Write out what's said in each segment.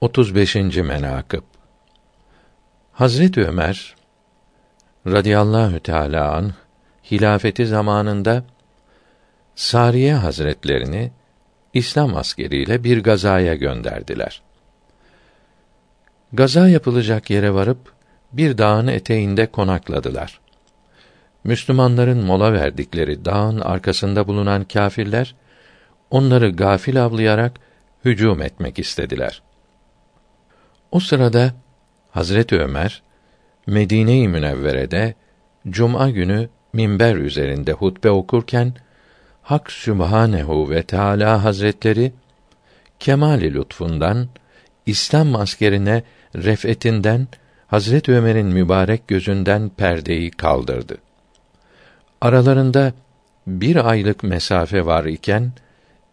35. menakıb Hazret Ömer radıyallahu teala an hilafeti zamanında Sariye Hazretlerini İslam askeriyle bir gazaya gönderdiler. Gaza yapılacak yere varıp bir dağın eteğinde konakladılar. Müslümanların mola verdikleri dağın arkasında bulunan kâfirler onları gafil avlayarak hücum etmek istediler. O sırada Hazreti Ömer Medine-i Münevvere'de cuma günü minber üzerinde hutbe okurken Hak Sübhanehu ve Teala Hazretleri kemali lütfundan İslam askerine refetinden Hazret Ömer'in mübarek gözünden perdeyi kaldırdı. Aralarında bir aylık mesafe var iken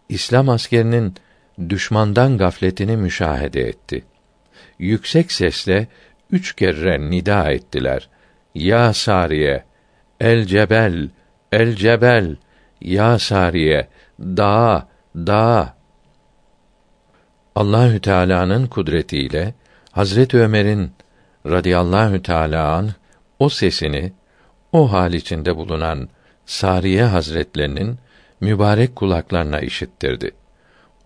İslam askerinin düşmandan gafletini müşahede etti. Yüksek sesle üç kere nida ettiler. Ya Sariye, El Cebel, El Cebel, Ya Sariye, dağ, dağ. Allahü Teala'nın kudretiyle Hazret Ömer'in radıyallahu teala an o sesini o hal içinde bulunan Sariye Hazretlerinin mübarek kulaklarına işittirdi.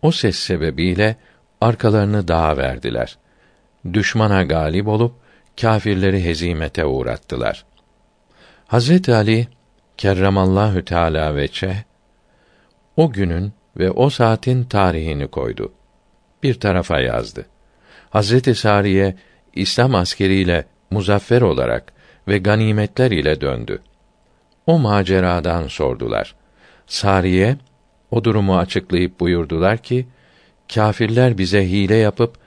O ses sebebiyle arkalarını dağa verdiler. Düşmana galip olup kâfirleri hezimete uğrattılar. Hazret Ali kerramallahu teala veçe o günün ve o saatin tarihini koydu. Bir tarafa yazdı. Hazreti Sariye İslam askeriyle muzaffer olarak ve ganimetler ile döndü. O maceradan sordular. Sariye o durumu açıklayıp buyurdular ki kâfirler bize hile yapıp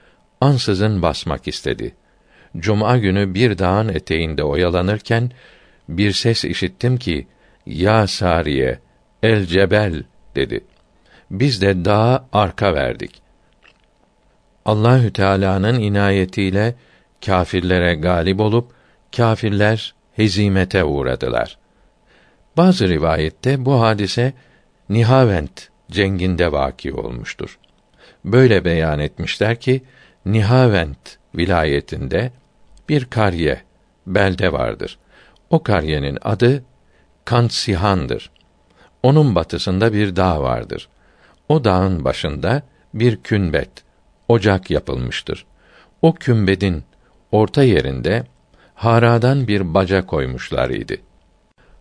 ansızın basmak istedi. Cuma günü bir dağın eteğinde oyalanırken bir ses işittim ki ya Sariye el cebel dedi. Biz de dağa arka verdik. Allahü Teala'nın inayetiyle kâfirlere galip olup kâfirler hezimete uğradılar. Bazı rivayette bu hadise Nihavent cenginde vaki olmuştur. Böyle beyan etmişler ki Nihavent vilayetinde bir kariye, belde vardır. O kariyenin adı Kantsihan'dır. Onun batısında bir dağ vardır. O dağın başında bir künbet, ocak yapılmıştır. O kümbedin orta yerinde haradan bir baca koymuşlar idi.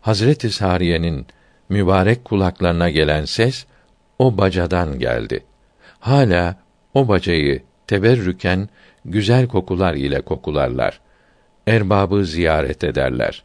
Hazreti Sariye'nin mübarek kulaklarına gelen ses o bacadan geldi. Hala o bacayı teberrüken güzel kokular ile kokularlar. Erbabı ziyaret ederler.